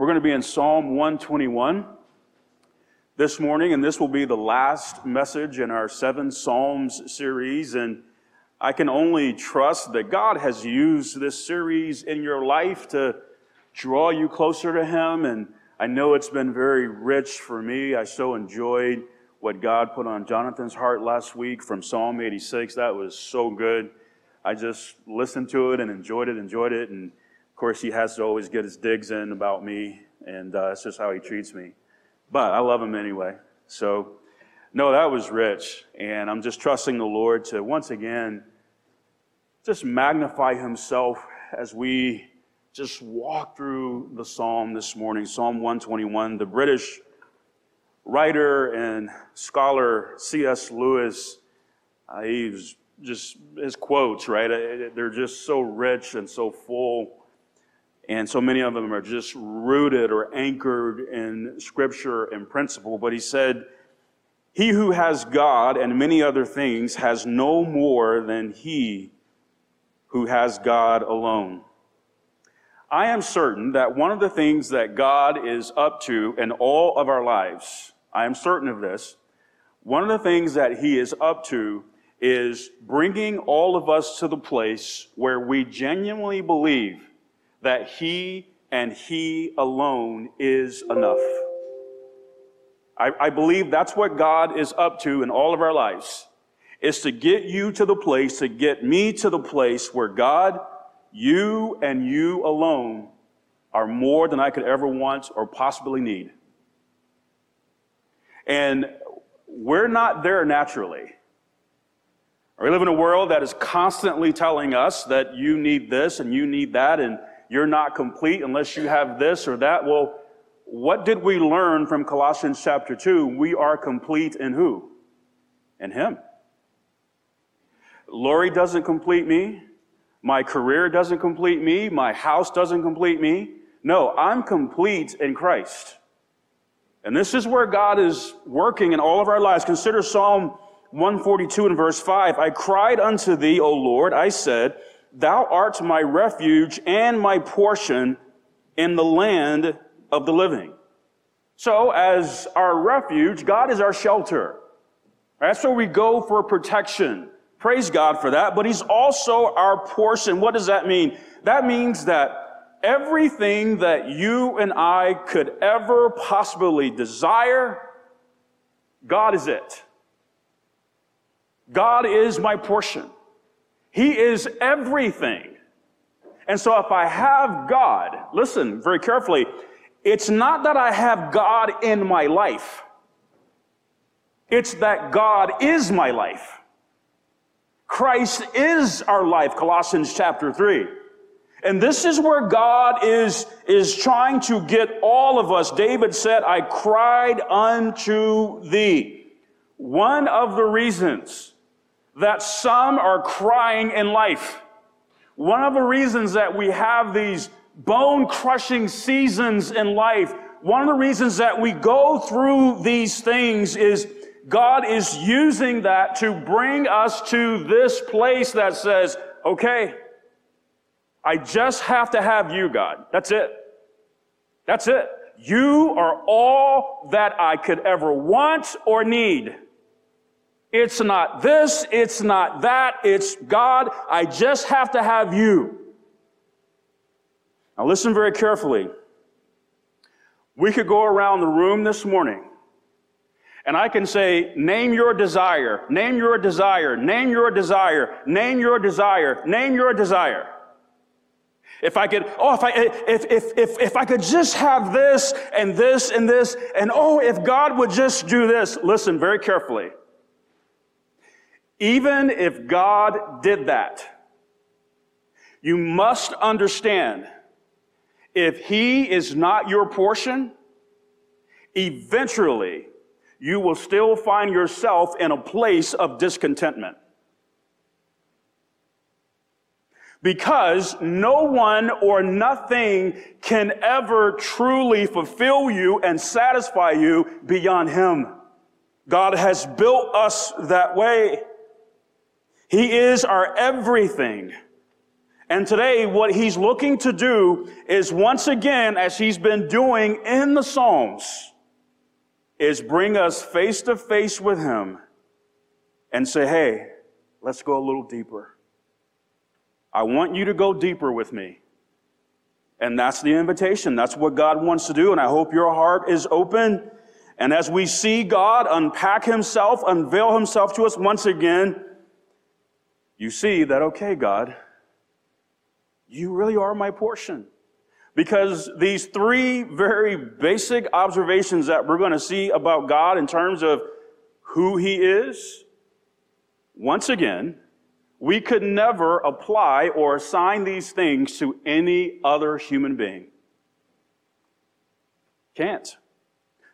We're going to be in Psalm 121 this morning, and this will be the last message in our Seven Psalms series. And I can only trust that God has used this series in your life to draw you closer to Him. And I know it's been very rich for me. I so enjoyed what God put on Jonathan's heart last week from Psalm 86. That was so good. I just listened to it and enjoyed it, enjoyed it. And course, he has to always get his digs in about me, and uh, that's just how he treats me. But I love him anyway. So, no, that was rich. And I'm just trusting the Lord to once again just magnify himself as we just walk through the psalm this morning, Psalm 121. The British writer and scholar C.S. Lewis, uh, he's just his quotes, right? Uh, they're just so rich and so full. And so many of them are just rooted or anchored in scripture and principle. But he said, He who has God and many other things has no more than he who has God alone. I am certain that one of the things that God is up to in all of our lives, I am certain of this, one of the things that He is up to is bringing all of us to the place where we genuinely believe that He and He alone is enough. I, I, believe that's what God is up to in all of our lives, is to get you to the place, to get me to the place where God you and you alone are more than I could ever want or possibly need. And we're not there naturally. We live in a world that is constantly telling us that you need this and you need that, and you're not complete unless you have this or that. Well, what did we learn from Colossians chapter 2? We are complete in who? In Him. Lori doesn't complete me. My career doesn't complete me. My house doesn't complete me. No, I'm complete in Christ. And this is where God is working in all of our lives. Consider Psalm 142 and verse 5. I cried unto thee, O Lord. I said, Thou art my refuge and my portion in the land of the living. So, as our refuge, God is our shelter. That's where we go for protection. Praise God for that. But He's also our portion. What does that mean? That means that everything that you and I could ever possibly desire, God is it. God is my portion. He is everything. And so if I have God, listen very carefully, it's not that I have God in my life. It's that God is my life. Christ is our life, Colossians chapter 3. And this is where God is, is trying to get all of us. David said, I cried unto thee. One of the reasons that some are crying in life, one of the reasons that we have these bone crushing seasons in life, one of the reasons that we go through these things is God is using that to bring us to this place that says, okay, I just have to have you, God. That's it. That's it. You are all that I could ever want or need. It's not this, it's not that, it's God. I just have to have you. Now, listen very carefully. We could go around the room this morning and I can say, name your desire, name your desire, name your desire, name your desire, name your desire. If I could, oh, if I, if, if, if, if I could just have this and this and this, and oh, if God would just do this, listen very carefully. Even if God did that, you must understand if He is not your portion, eventually you will still find yourself in a place of discontentment. Because no one or nothing can ever truly fulfill you and satisfy you beyond Him. God has built us that way. He is our everything. And today, what he's looking to do is once again, as he's been doing in the Psalms, is bring us face to face with him and say, hey, let's go a little deeper. I want you to go deeper with me. And that's the invitation. That's what God wants to do. And I hope your heart is open. And as we see God unpack himself, unveil himself to us once again, you see that, okay, God, you really are my portion. Because these three very basic observations that we're going to see about God in terms of who He is, once again, we could never apply or assign these things to any other human being. Can't.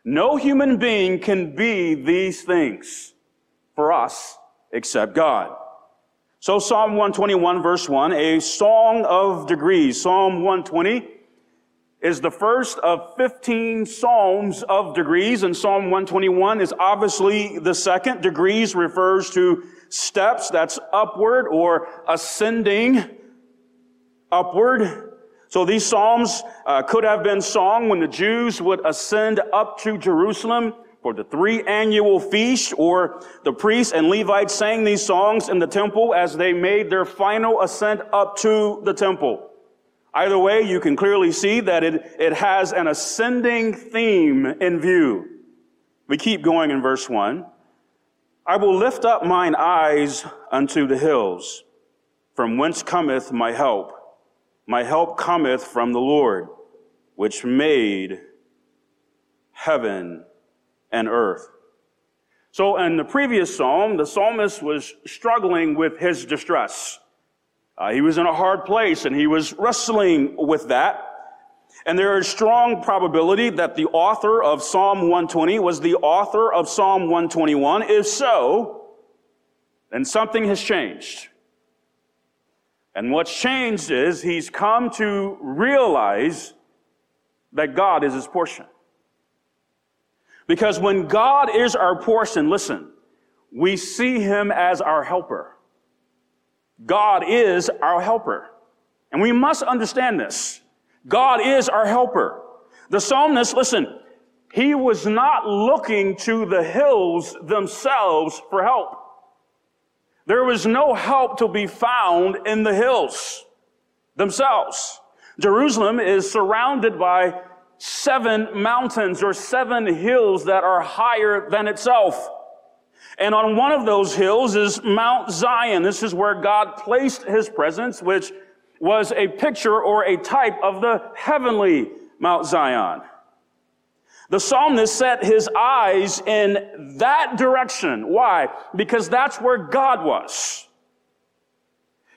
No human being can be these things for us except God. So Psalm 121 verse 1, a song of degrees. Psalm 120 is the first of 15 psalms of degrees and Psalm 121 is obviously the second. Degrees refers to steps that's upward or ascending upward. So these psalms uh, could have been sung when the Jews would ascend up to Jerusalem for the three annual feast, or the priests and Levites sang these songs in the temple as they made their final ascent up to the temple. Either way, you can clearly see that it, it has an ascending theme in view. We keep going in verse 1. I will lift up mine eyes unto the hills, from whence cometh my help. My help cometh from the Lord, which made heaven and earth. So in the previous psalm, the psalmist was struggling with his distress. Uh, he was in a hard place and he was wrestling with that. And there is strong probability that the author of Psalm 120 was the author of Psalm 121. If so, then something has changed. And what's changed is he's come to realize that God is his portion. Because when God is our portion, listen, we see him as our helper. God is our helper. And we must understand this. God is our helper. The psalmist, listen, he was not looking to the hills themselves for help. There was no help to be found in the hills themselves. Jerusalem is surrounded by seven mountains or seven hills that are higher than itself. And on one of those hills is Mount Zion. This is where God placed his presence, which was a picture or a type of the heavenly Mount Zion. The psalmist set his eyes in that direction. Why? Because that's where God was.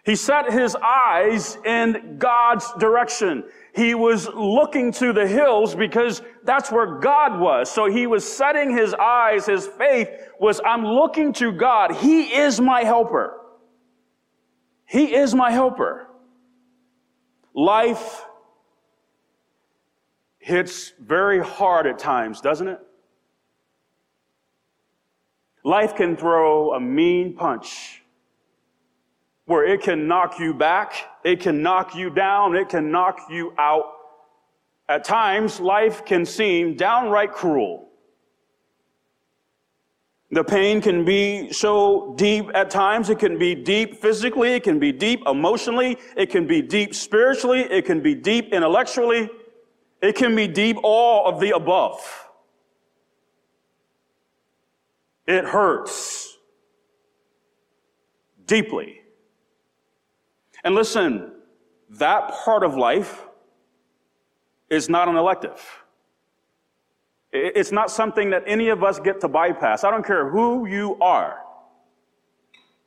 He set his eyes in God's direction. He was looking to the hills because that's where God was. So he was setting his eyes, his faith was, I'm looking to God. He is my helper. He is my helper. Life hits very hard at times, doesn't it? Life can throw a mean punch where it can knock you back, it can knock you down, it can knock you out. At times, life can seem downright cruel. The pain can be so deep at times. It can be deep physically. It can be deep emotionally. It can be deep spiritually. It can be deep intellectually. It can be deep all of the above. It hurts deeply. And listen, that part of life is not an elective. It's not something that any of us get to bypass. I don't care who you are.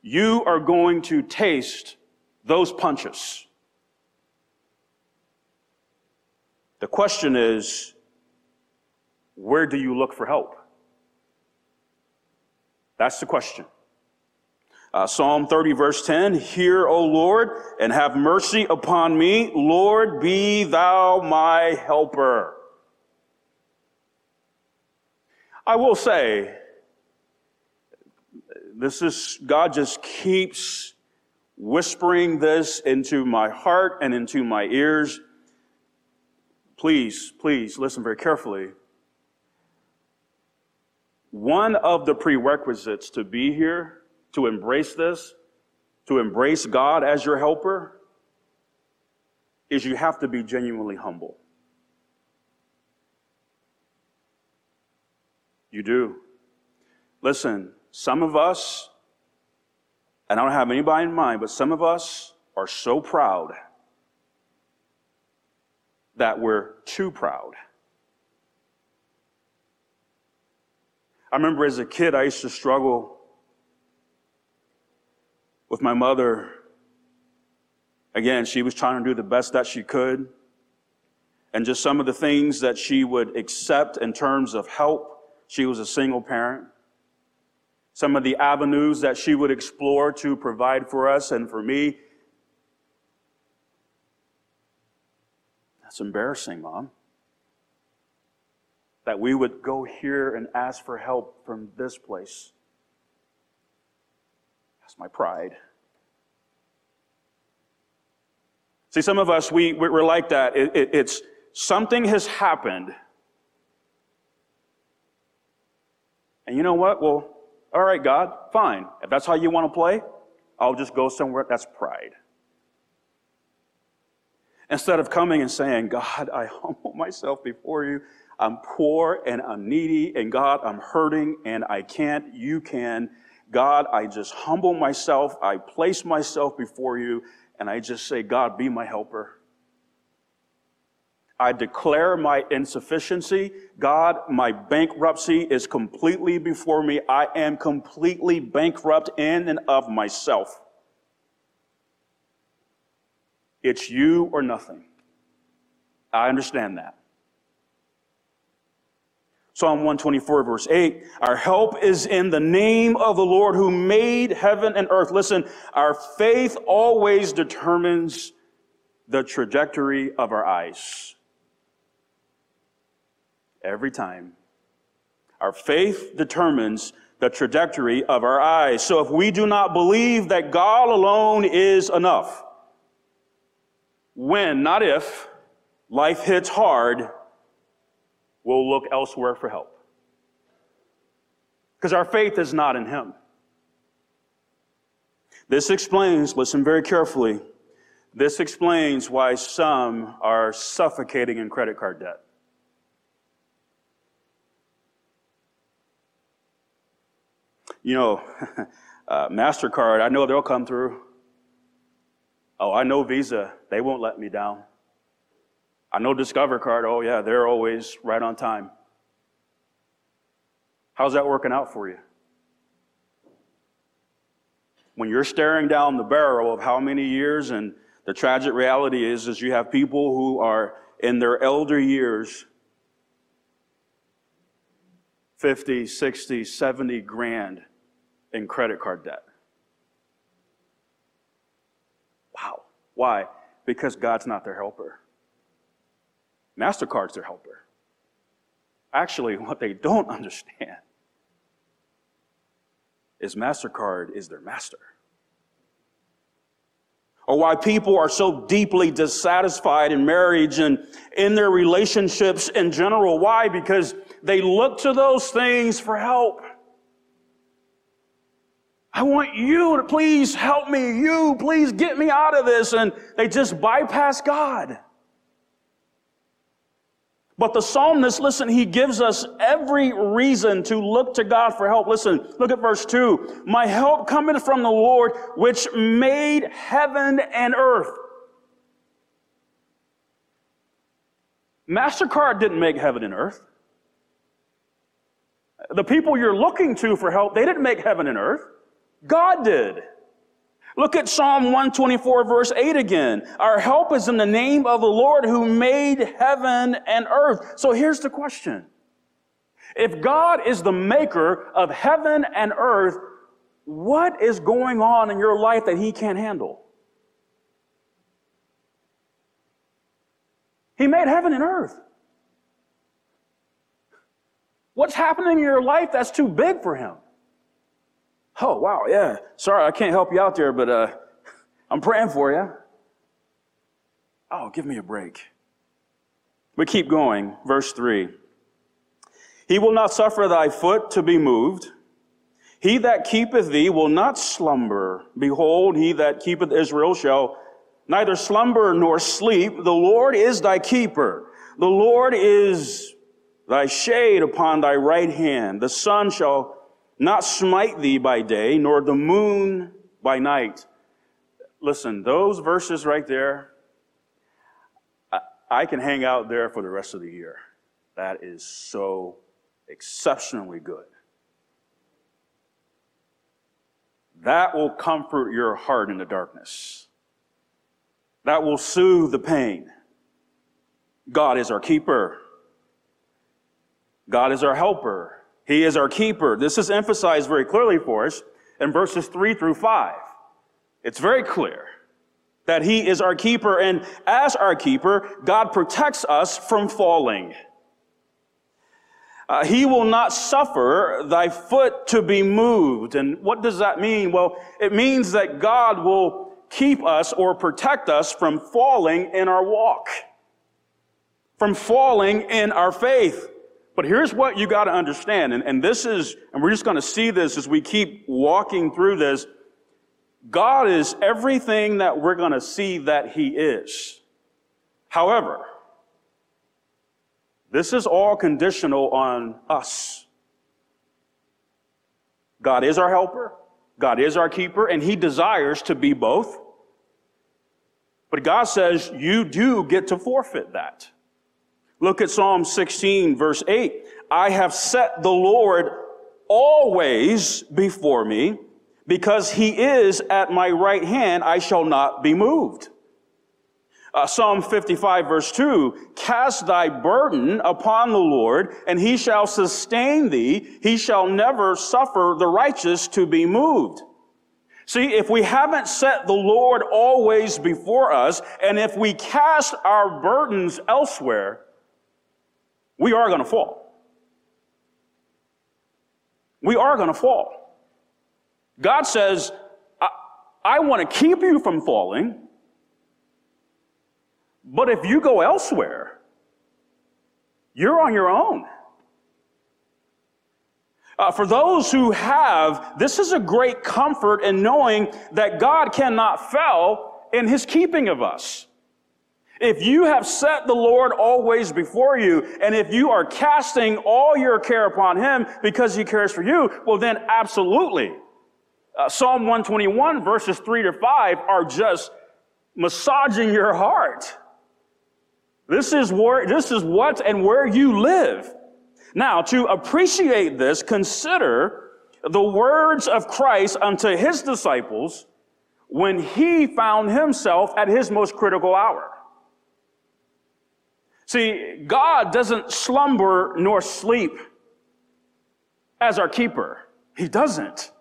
You are going to taste those punches. The question is, where do you look for help? That's the question. Uh, Psalm 30 verse 10, Hear, O Lord, and have mercy upon me. Lord, be thou my helper. I will say, this is, God just keeps whispering this into my heart and into my ears. Please, please listen very carefully. One of the prerequisites to be here, to embrace this, to embrace God as your helper, is you have to be genuinely humble. You do. Listen, some of us, and I don't have anybody in mind, but some of us are so proud that we're too proud. I remember as a kid, I used to struggle with my mother. Again, she was trying to do the best that she could. And just some of the things that she would accept in terms of help. She was a single parent. Some of the avenues that she would explore to provide for us and for me. That's embarrassing, Mom that we would go here and ask for help from this place. That's my pride. See, some of us, we, we're like that. It, it, it's something has happened. And you know what? Well, all right, God, fine. If that's how you want to play, I'll just go somewhere. That's pride. Instead of coming and saying, God, I humble myself before you. I'm poor and I'm needy, and God, I'm hurting and I can't, you can. God, I just humble myself, I place myself before you, and I just say, God, be my helper. I declare my insufficiency. God, my bankruptcy is completely before me. I am completely bankrupt in and of myself. It's you or nothing. I understand that. Psalm 124, verse 8. Our help is in the name of the Lord who made heaven and earth. Listen, our faith always determines the trajectory of our eyes. Every time. Our faith determines the trajectory of our eyes. So if we do not believe that God alone is enough, when, not if, life hits hard, we'll look elsewhere for help. Because our faith is not in Him. This explains, listen very carefully, this explains why some are suffocating in credit card debt. You know, uh, MasterCard, I know they'll come through. Oh, I know Visa, they won't let me down. I know Discover Card, oh yeah, they're always right on time. How's that working out for you? When you're staring down the barrel of how many years, and the tragic reality is, is you have people who are in their elder years, 50, 60, 70 grand in credit card debt. Wow. Why? Because God's not their helper. MasterCard's their helper. Actually, what they don't understand is MasterCard is their master. Or why people are so deeply dissatisfied in marriage and in their relationships in general. Why? Because they look to those things for help. I want you to please help me. You, please get me out of this. And they just bypass God. But the psalmist, listen, he gives us every reason to look to God for help. Listen, look at verse 2. My help cometh from the Lord, which made heaven and earth. MasterCard didn't make heaven and earth. The people you're looking to for help, they didn't make heaven and earth. God did. Look at Psalm 124 verse 8 again. Our help is in the name of the Lord who made heaven and earth. So here's the question. If God is the maker of heaven and earth, what is going on in your life that he can't handle? He made heaven and earth. What's happening in your life that's too big for him? Oh, wow, yeah. Sorry, I can't help you out there, but uh, I'm praying for you. Oh, give me a break. We keep going. Verse 3. He will not suffer thy foot to be moved. He that keepeth thee will not slumber. Behold, he that keepeth Israel shall neither slumber nor sleep. The Lord is thy keeper. The Lord is thy shade upon thy right hand. The sun shall not smite thee by day, nor the moon by night. Listen, those verses right there, I can hang out there for the rest of the year. That is so exceptionally good. That will comfort your heart in the darkness. That will soothe the pain. God is our keeper. God is our helper. He is our keeper. This is emphasized very clearly for us in verses 3 through 5. It's very clear that He is our keeper, and as our keeper, God protects us from falling. Uh, he will not suffer thy foot to be moved. And what does that mean? Well, it means that God will keep us or protect us from falling in our walk, from falling in our faith. But here's what you got to understand, and, and this is, and we're just going to see this as we keep walking through this. God is everything that we're going to see that He is. However, this is all conditional on us. God is our helper, God is our keeper, and He desires to be both. But God says you do get to forfeit that. Look at Psalm 16, verse 8. I have set the Lord always before me, because he is at my right hand, I shall not be moved. Uh, Psalm 55 verse 2, cast thy burden upon the Lord, and he shall sustain thee. He shall never suffer the righteous to be moved. See, if we haven't set the Lord always before us, and if we cast our burdens elsewhere, we are going to fall. We are going to fall. God says, I, I want to keep you from falling, but if you go elsewhere, you're on your own. Uh, for those who have, this is a great comfort in knowing that God cannot fail in his keeping of us. If you have set the Lord always before you, and if you are casting all your care upon Him because He cares for you, well, then absolutely. Uh, Psalm 121, verses 3 to 5 are just massaging your heart. This is where, this is what and where you live. Now, to appreciate this, consider the words of Christ unto his disciples when he found himself at his most critical hour. See, God doesn't slumber nor sleep as our keeper. He doesn't.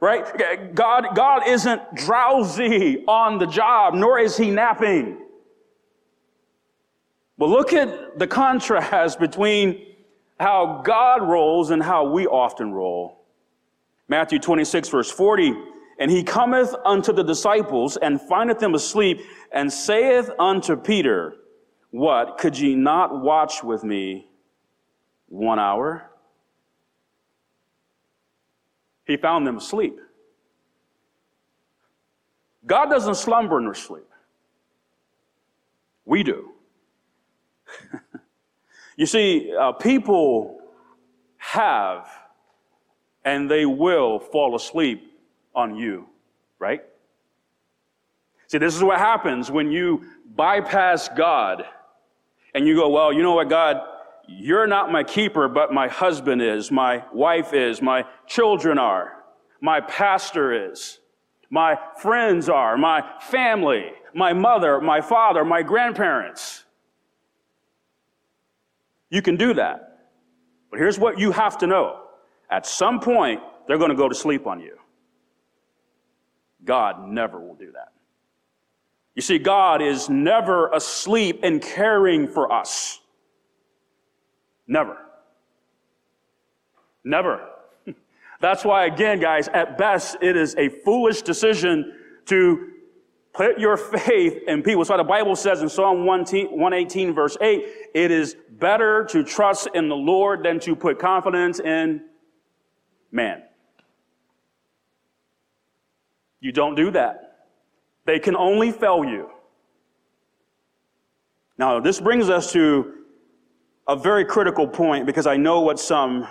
Right? God, God isn't drowsy on the job, nor is he napping. But look at the contrast between how God rolls and how we often roll. Matthew 26, verse 40. And he cometh unto the disciples and findeth them asleep and saith unto Peter, what? Could ye not watch with me one hour? He found them asleep. God doesn't slumber nor sleep. We do. you see, uh, people have and they will fall asleep on you, right? See, this is what happens when you bypass God and you go, well, you know what, God, you're not my keeper, but my husband is, my wife is, my children are, my pastor is, my friends are, my family, my mother, my father, my grandparents. You can do that. But here's what you have to know. At some point, they're going to go to sleep on you. God never will do that. You see, God is never asleep in caring for us. Never. Never. That's why, again, guys, at best, it is a foolish decision to Put your faith in people. So the Bible says in Psalm 118, verse 8, it is better to trust in the Lord than to put confidence in man. You don't do that. They can only fail you. Now, this brings us to a very critical point because I know what some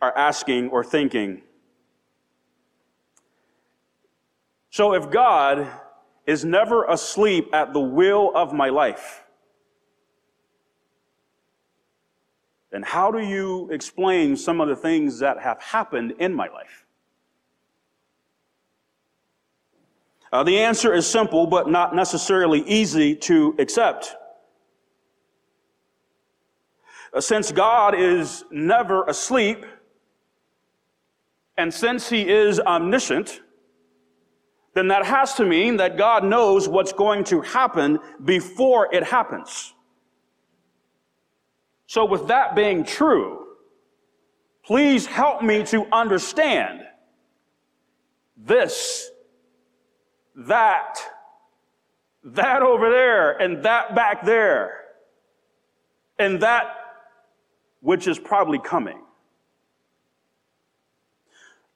are asking or thinking. So, if God is never asleep at the wheel of my life, then how do you explain some of the things that have happened in my life? Uh, the answer is simple, but not necessarily easy to accept. Uh, since God is never asleep, and since He is omniscient, then that has to mean that God knows what's going to happen before it happens. So, with that being true, please help me to understand this that, that over there, and that back there, and that which is probably coming.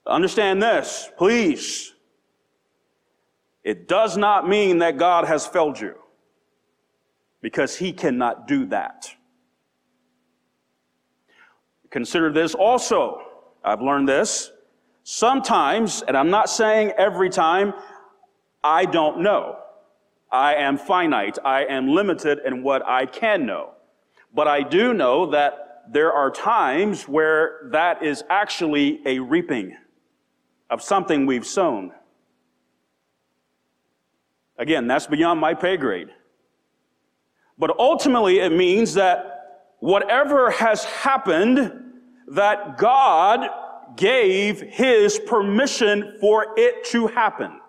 Understand this, please. It does not mean that God has failed you, because He cannot do that. Consider this also. I've learned this. Sometimes, and I'm not saying every time, I don't know. I am finite. I am limited in what I can know. But I do know that there are times where that is actually a reaping of something we've sown. Again, that's beyond my pay grade. But ultimately, it means that whatever has happened, that God gave his permission for it to happen.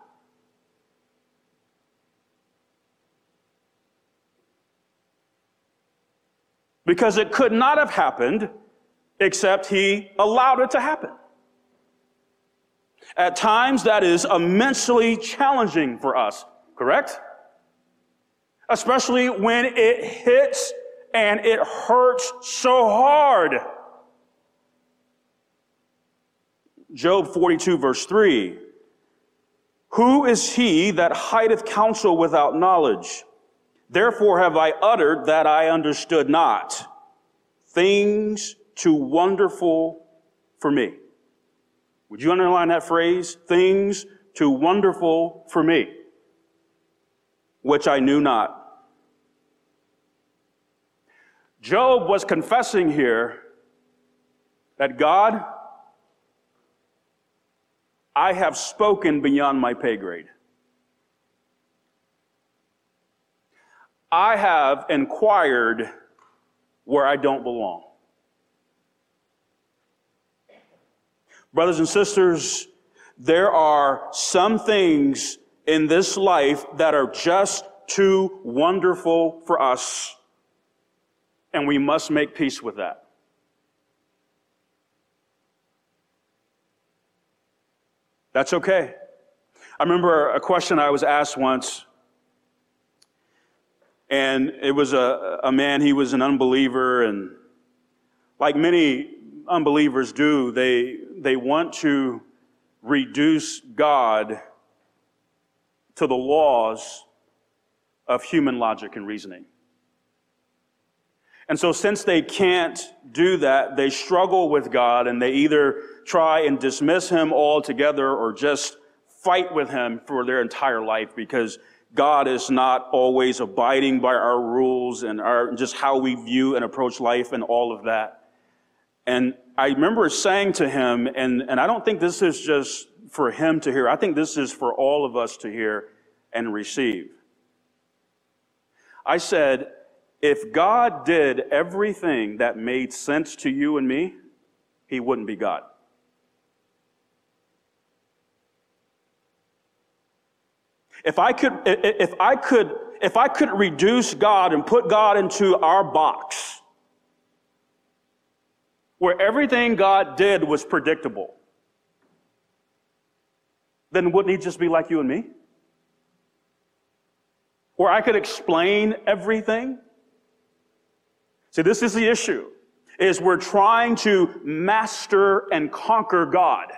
Because it could not have happened except he allowed it to happen. At times, that is immensely challenging for us, correct? Especially when it hits and it hurts so hard. Job 42, verse 3 Who is he that hideth counsel without knowledge? Therefore have I uttered that I understood not. Things too wonderful for me. Would you underline that phrase? Things too wonderful for me, which I knew not. Job was confessing here that God, I have spoken beyond my pay grade. I have inquired where I don't belong. Brothers and sisters, there are some things in this life that are just too wonderful for us, and we must make peace with that. That's okay. I remember a question I was asked once and it was a, a man, he was an unbeliever, and like many unbelievers do, they, they want to reduce God to the laws of human logic and reasoning. And so, since they can't do that, they struggle with God and they either try and dismiss Him altogether or just fight with Him for their entire life because God is not always abiding by our rules and our, just how we view and approach life and all of that. And I remember saying to him, and, and I don't think this is just for him to hear, I think this is for all of us to hear and receive. I said, if God did everything that made sense to you and me, he wouldn't be God. If I could, if I could, if I could reduce God and put God into our box, where everything God did was predictable, then wouldn't he just be like you and me? where I could explain everything. See, this is the issue, is we're trying to master and conquer God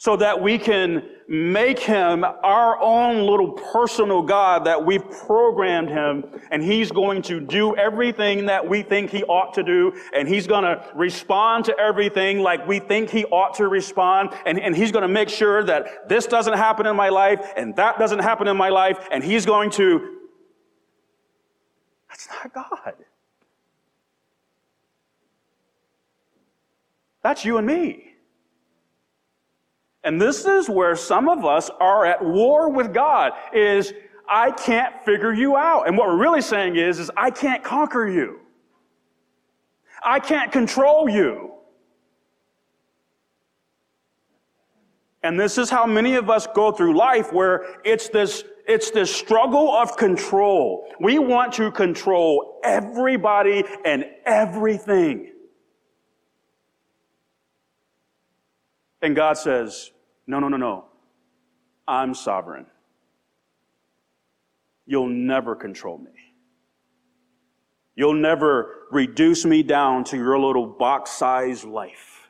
so that we can make him our own little personal God that we've programmed him and he's going to do everything that we think he ought to do and he's going to respond to everything like we think he ought to respond and, and he's going to make sure that this doesn't happen in my life and that doesn't happen in my life and he's going to that's not God. That's you and me. And this is where some of us are at war with God is I can't figure you out. And what we're really saying is is I can't conquer you. I can't control you. And this is how many of us go through life where it's this it's this struggle of control. We want to control everybody and everything. And God says, No, no, no, no. I'm sovereign. You'll never control me. You'll never reduce me down to your little box sized life.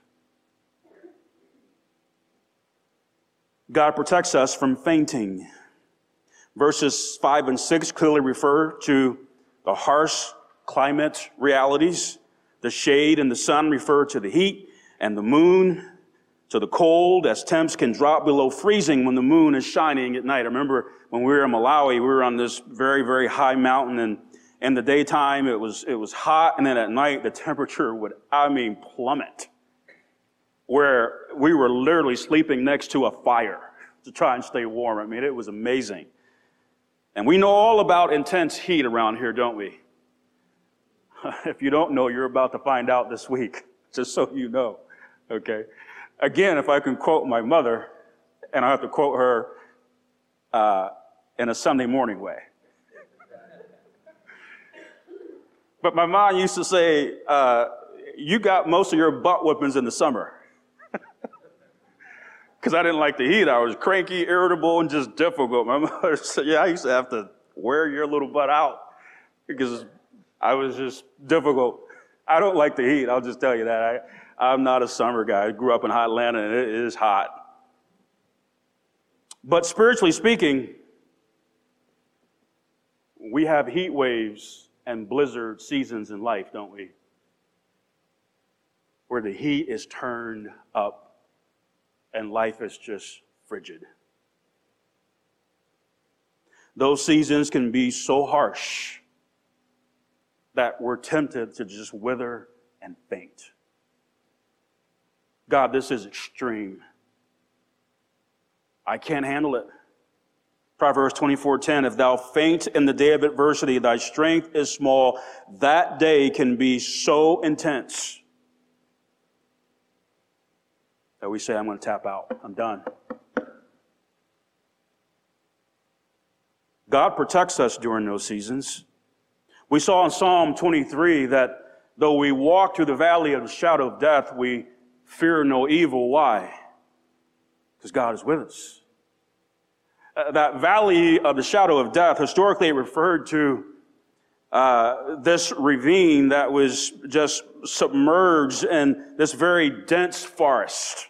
God protects us from fainting. Verses 5 and 6 clearly refer to the harsh climate realities. The shade and the sun refer to the heat, and the moon to the cold, as temps can drop below freezing when the moon is shining at night. I remember when we were in Malawi, we were on this very, very high mountain, and in the daytime it was, it was hot, and then at night the temperature would, I mean, plummet. Where we were literally sleeping next to a fire to try and stay warm. I mean, it was amazing. And we know all about intense heat around here, don't we? if you don't know, you're about to find out this week, just so you know. Okay? Again, if I can quote my mother, and I have to quote her uh, in a Sunday morning way. but my mom used to say, uh, You got most of your butt whippings in the summer. Because I didn't like the heat. I was cranky, irritable, and just difficult. My mother said, Yeah, I used to have to wear your little butt out because I was just difficult. I don't like the heat, I'll just tell you that. I, I'm not a summer guy. I grew up in hot Atlanta and it is hot. But spiritually speaking, we have heat waves and blizzard seasons in life, don't we? Where the heat is turned up and life is just frigid. Those seasons can be so harsh that we're tempted to just wither and faint. God, this is extreme. I can't handle it. Proverbs 24:10 If thou faint in the day of adversity, thy strength is small. That day can be so intense that we say, I'm going to tap out. I'm done. God protects us during those seasons. We saw in Psalm 23 that though we walk through the valley of the shadow of death, we fear no evil. Why? Because God is with us. Uh, that valley of the shadow of death, historically referred to uh, this ravine that was just submerged in this very dense forest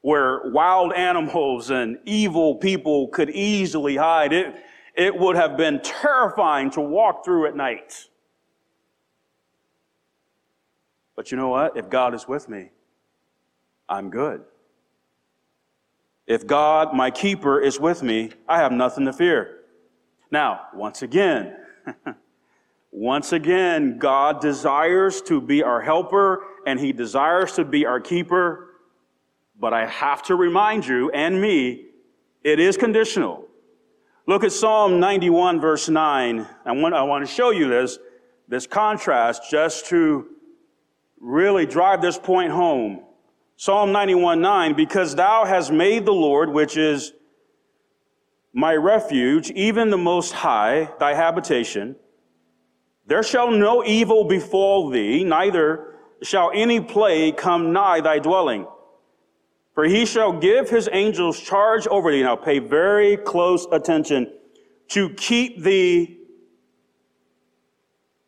where wild animals and evil people could easily hide. It, it would have been terrifying to walk through at night. But you know what? If God is with me, I'm good. If God, my keeper, is with me, I have nothing to fear. Now, once again, once again, God desires to be our helper and he desires to be our keeper. But I have to remind you and me, it is conditional. Look at Psalm 91 verse 9. I want, I want to show you this, this contrast just to really drive this point home. Psalm 91 9, because thou hast made the Lord, which is my refuge, even the Most High, thy habitation. There shall no evil befall thee, neither shall any plague come nigh thy dwelling. For he shall give his angels charge over thee. Now pay very close attention to keep thee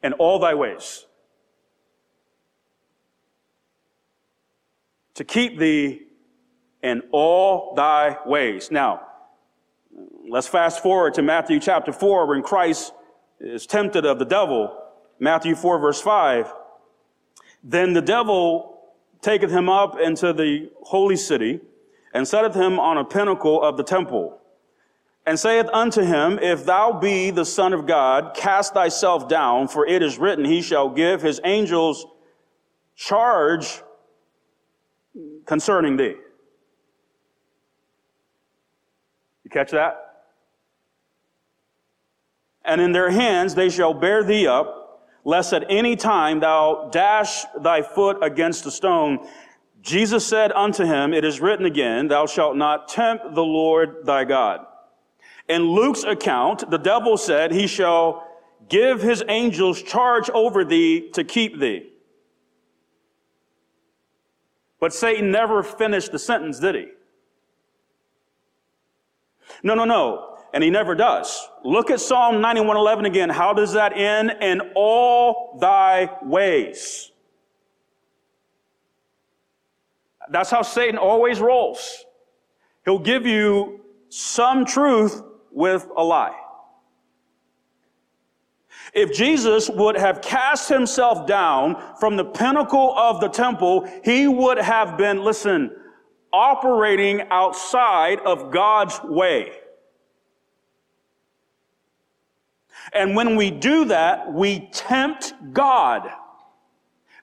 in all thy ways. To keep thee in all thy ways. Now, let's fast forward to Matthew chapter 4 when Christ is tempted of the devil. Matthew 4 verse 5. Then the devil taketh him up into the holy city, and setteth him on a pinnacle of the temple, and saith unto him, If thou be the Son of God, cast thyself down, for it is written, He shall give his angels charge concerning thee. You catch that? And in their hands they shall bear thee up lest at any time thou dash thy foot against a stone. Jesus said unto him, It is written again, Thou shalt not tempt the Lord thy God. In Luke's account, the devil said, He shall give his angels charge over thee to keep thee. But Satan never finished the sentence, did he? No, no, no and he never does. Look at Psalm 91:11 again. How does that end? In all thy ways. That's how Satan always rolls. He'll give you some truth with a lie. If Jesus would have cast himself down from the pinnacle of the temple, he would have been, listen, operating outside of God's way. And when we do that, we tempt God.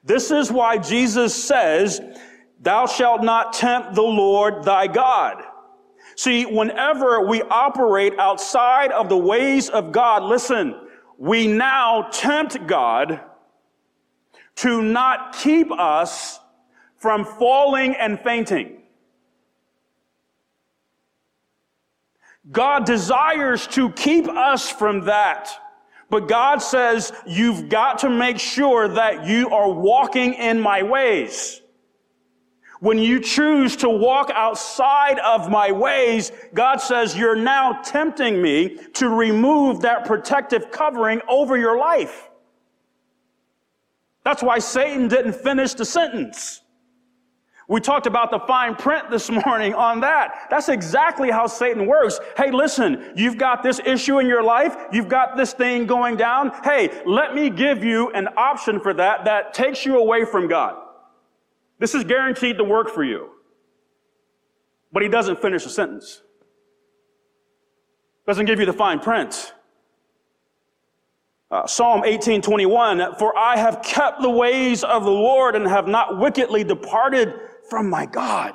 This is why Jesus says, Thou shalt not tempt the Lord thy God. See, whenever we operate outside of the ways of God, listen, we now tempt God to not keep us from falling and fainting. God desires to keep us from that. But God says, you've got to make sure that you are walking in my ways. When you choose to walk outside of my ways, God says, you're now tempting me to remove that protective covering over your life. That's why Satan didn't finish the sentence. We talked about the fine print this morning on that. That's exactly how Satan works. Hey, listen, you've got this issue in your life. You've got this thing going down. Hey, let me give you an option for that that takes you away from God. This is guaranteed to work for you. But he doesn't finish the sentence. Doesn't give you the fine print. Uh, Psalm 18:21 For I have kept the ways of the Lord and have not wickedly departed from my God.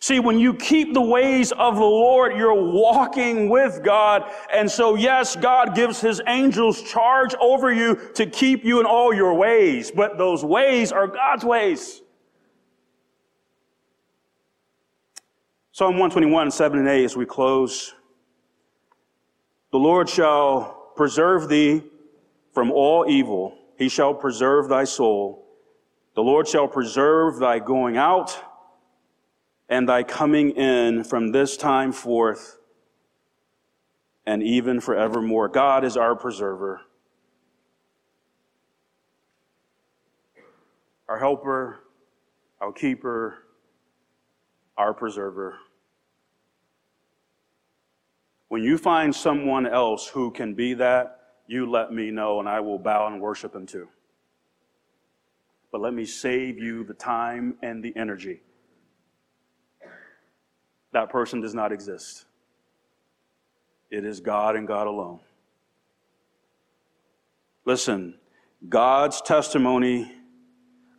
See, when you keep the ways of the Lord, you're walking with God. And so, yes, God gives his angels charge over you to keep you in all your ways, but those ways are God's ways. Psalm 121, 7 and 8, as we close. The Lord shall preserve thee from all evil. He shall preserve thy soul. The Lord shall preserve thy going out and thy coming in from this time forth and even forevermore. God is our preserver, our helper, our keeper, our preserver. When you find someone else who can be that, you let me know, and I will bow and worship him too. But let me save you the time and the energy. That person does not exist. It is God and God alone. Listen, God's testimony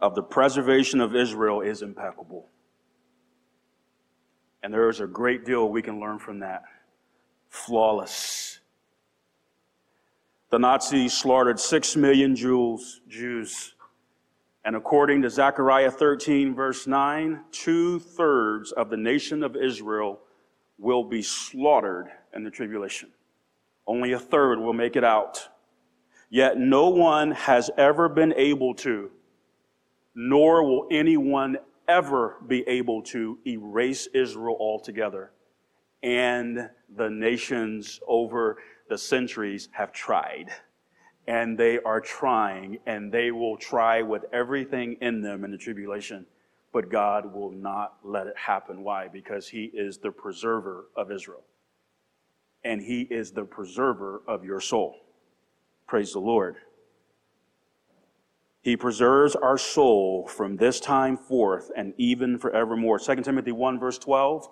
of the preservation of Israel is impeccable. And there is a great deal we can learn from that. Flawless the Nazis slaughtered six million Jews, Jews. And according to Zechariah 13, verse 9, two thirds of the nation of Israel will be slaughtered in the tribulation. Only a third will make it out. Yet no one has ever been able to nor will anyone ever be able to erase Israel altogether. And the nations over the centuries have tried. And they are trying, and they will try with everything in them in the tribulation. But God will not let it happen. Why? Because He is the preserver of Israel. And He is the preserver of your soul. Praise the Lord. He preserves our soul from this time forth and even forevermore. 2 Timothy 1 verse 12.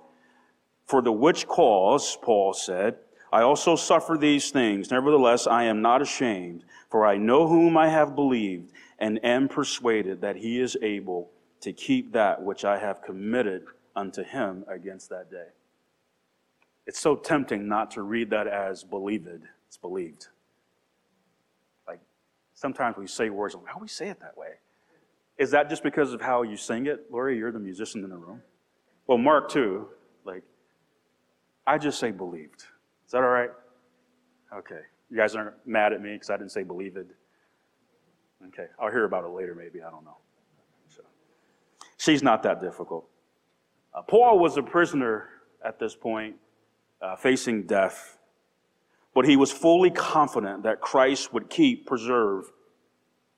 For the which cause, Paul said, I also suffer these things. Nevertheless, I am not ashamed, for I know whom I have believed and am persuaded that he is able to keep that which I have committed unto him against that day. It's so tempting not to read that as believed. It's believed. Like sometimes we say words, like, how do we say it that way? Is that just because of how you sing it? Lori, you're the musician in the room. Well, Mark, too. Like, I just say believed. Is that all right? Okay. You guys aren't mad at me because I didn't say believed? Okay. I'll hear about it later, maybe. I don't know. So, she's not that difficult. Uh, Paul was a prisoner at this point, uh, facing death but he was fully confident that Christ would keep, preserve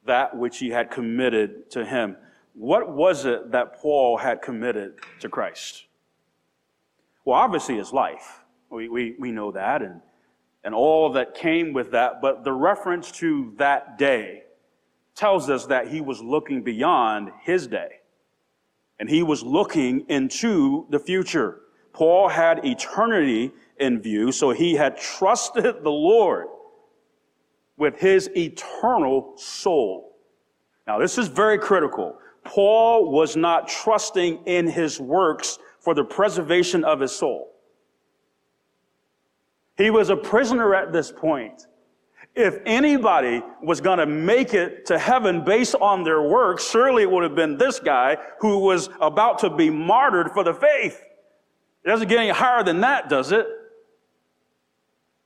that which he had committed to him. What was it that Paul had committed to Christ? Well, obviously his life. We, we, we know that and, and all that came with that. But the reference to that day tells us that he was looking beyond his day. And he was looking into the future. Paul had eternity in view, so he had trusted the Lord with his eternal soul. Now, this is very critical. Paul was not trusting in his works for the preservation of his soul. He was a prisoner at this point. If anybody was going to make it to heaven based on their works, surely it would have been this guy who was about to be martyred for the faith. It doesn't get any higher than that, does it?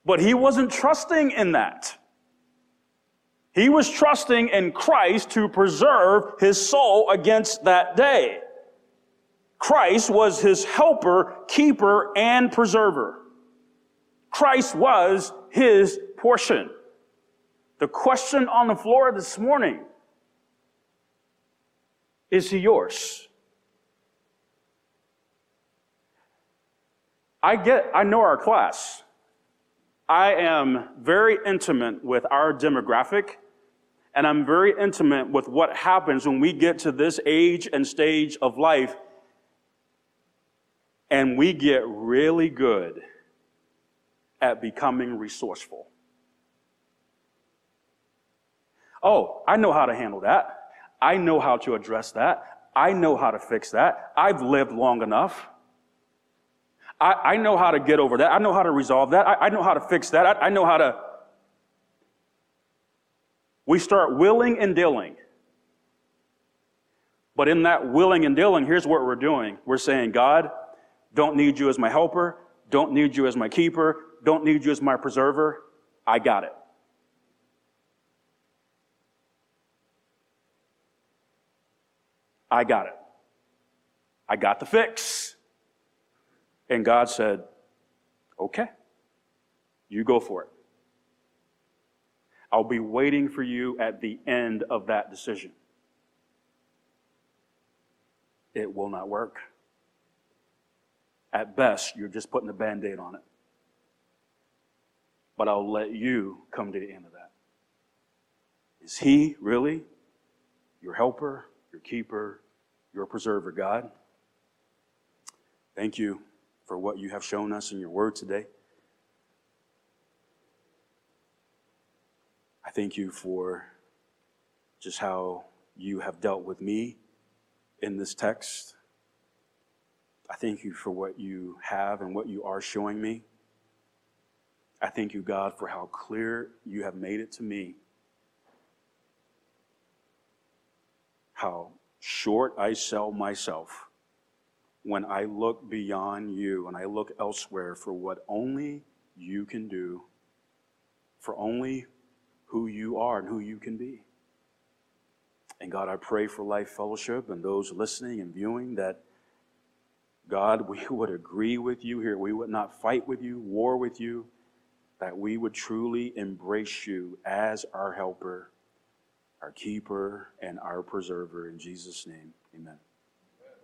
But he wasn't trusting in that. He was trusting in Christ to preserve his soul against that day. Christ was his helper, keeper, and preserver. Christ was his portion. The question on the floor this morning is he yours? I get, I know our class. I am very intimate with our demographic, and I'm very intimate with what happens when we get to this age and stage of life, and we get really good at becoming resourceful. Oh, I know how to handle that. I know how to address that. I know how to fix that. I've lived long enough. I, I know how to get over that. I know how to resolve that. I, I know how to fix that. I, I know how to. We start willing and dealing. But in that willing and dealing, here's what we're doing. We're saying, God, don't need you as my helper, don't need you as my keeper, don't need you as my preserver. I got it. I got it. I got the fix. And God said, Okay, you go for it. I'll be waiting for you at the end of that decision. It will not work. At best, you're just putting a band aid on it. But I'll let you come to the end of that. Is He really your helper, your keeper, your preserver, God? Thank you for what you have shown us in your word today. I thank you for just how you have dealt with me in this text. I thank you for what you have and what you are showing me. I thank you, God, for how clear you have made it to me. How short I sell myself when I look beyond you and I look elsewhere for what only you can do, for only who you are and who you can be. And God, I pray for Life Fellowship and those listening and viewing that, God, we would agree with you here. We would not fight with you, war with you, that we would truly embrace you as our helper, our keeper, and our preserver. In Jesus' name, amen.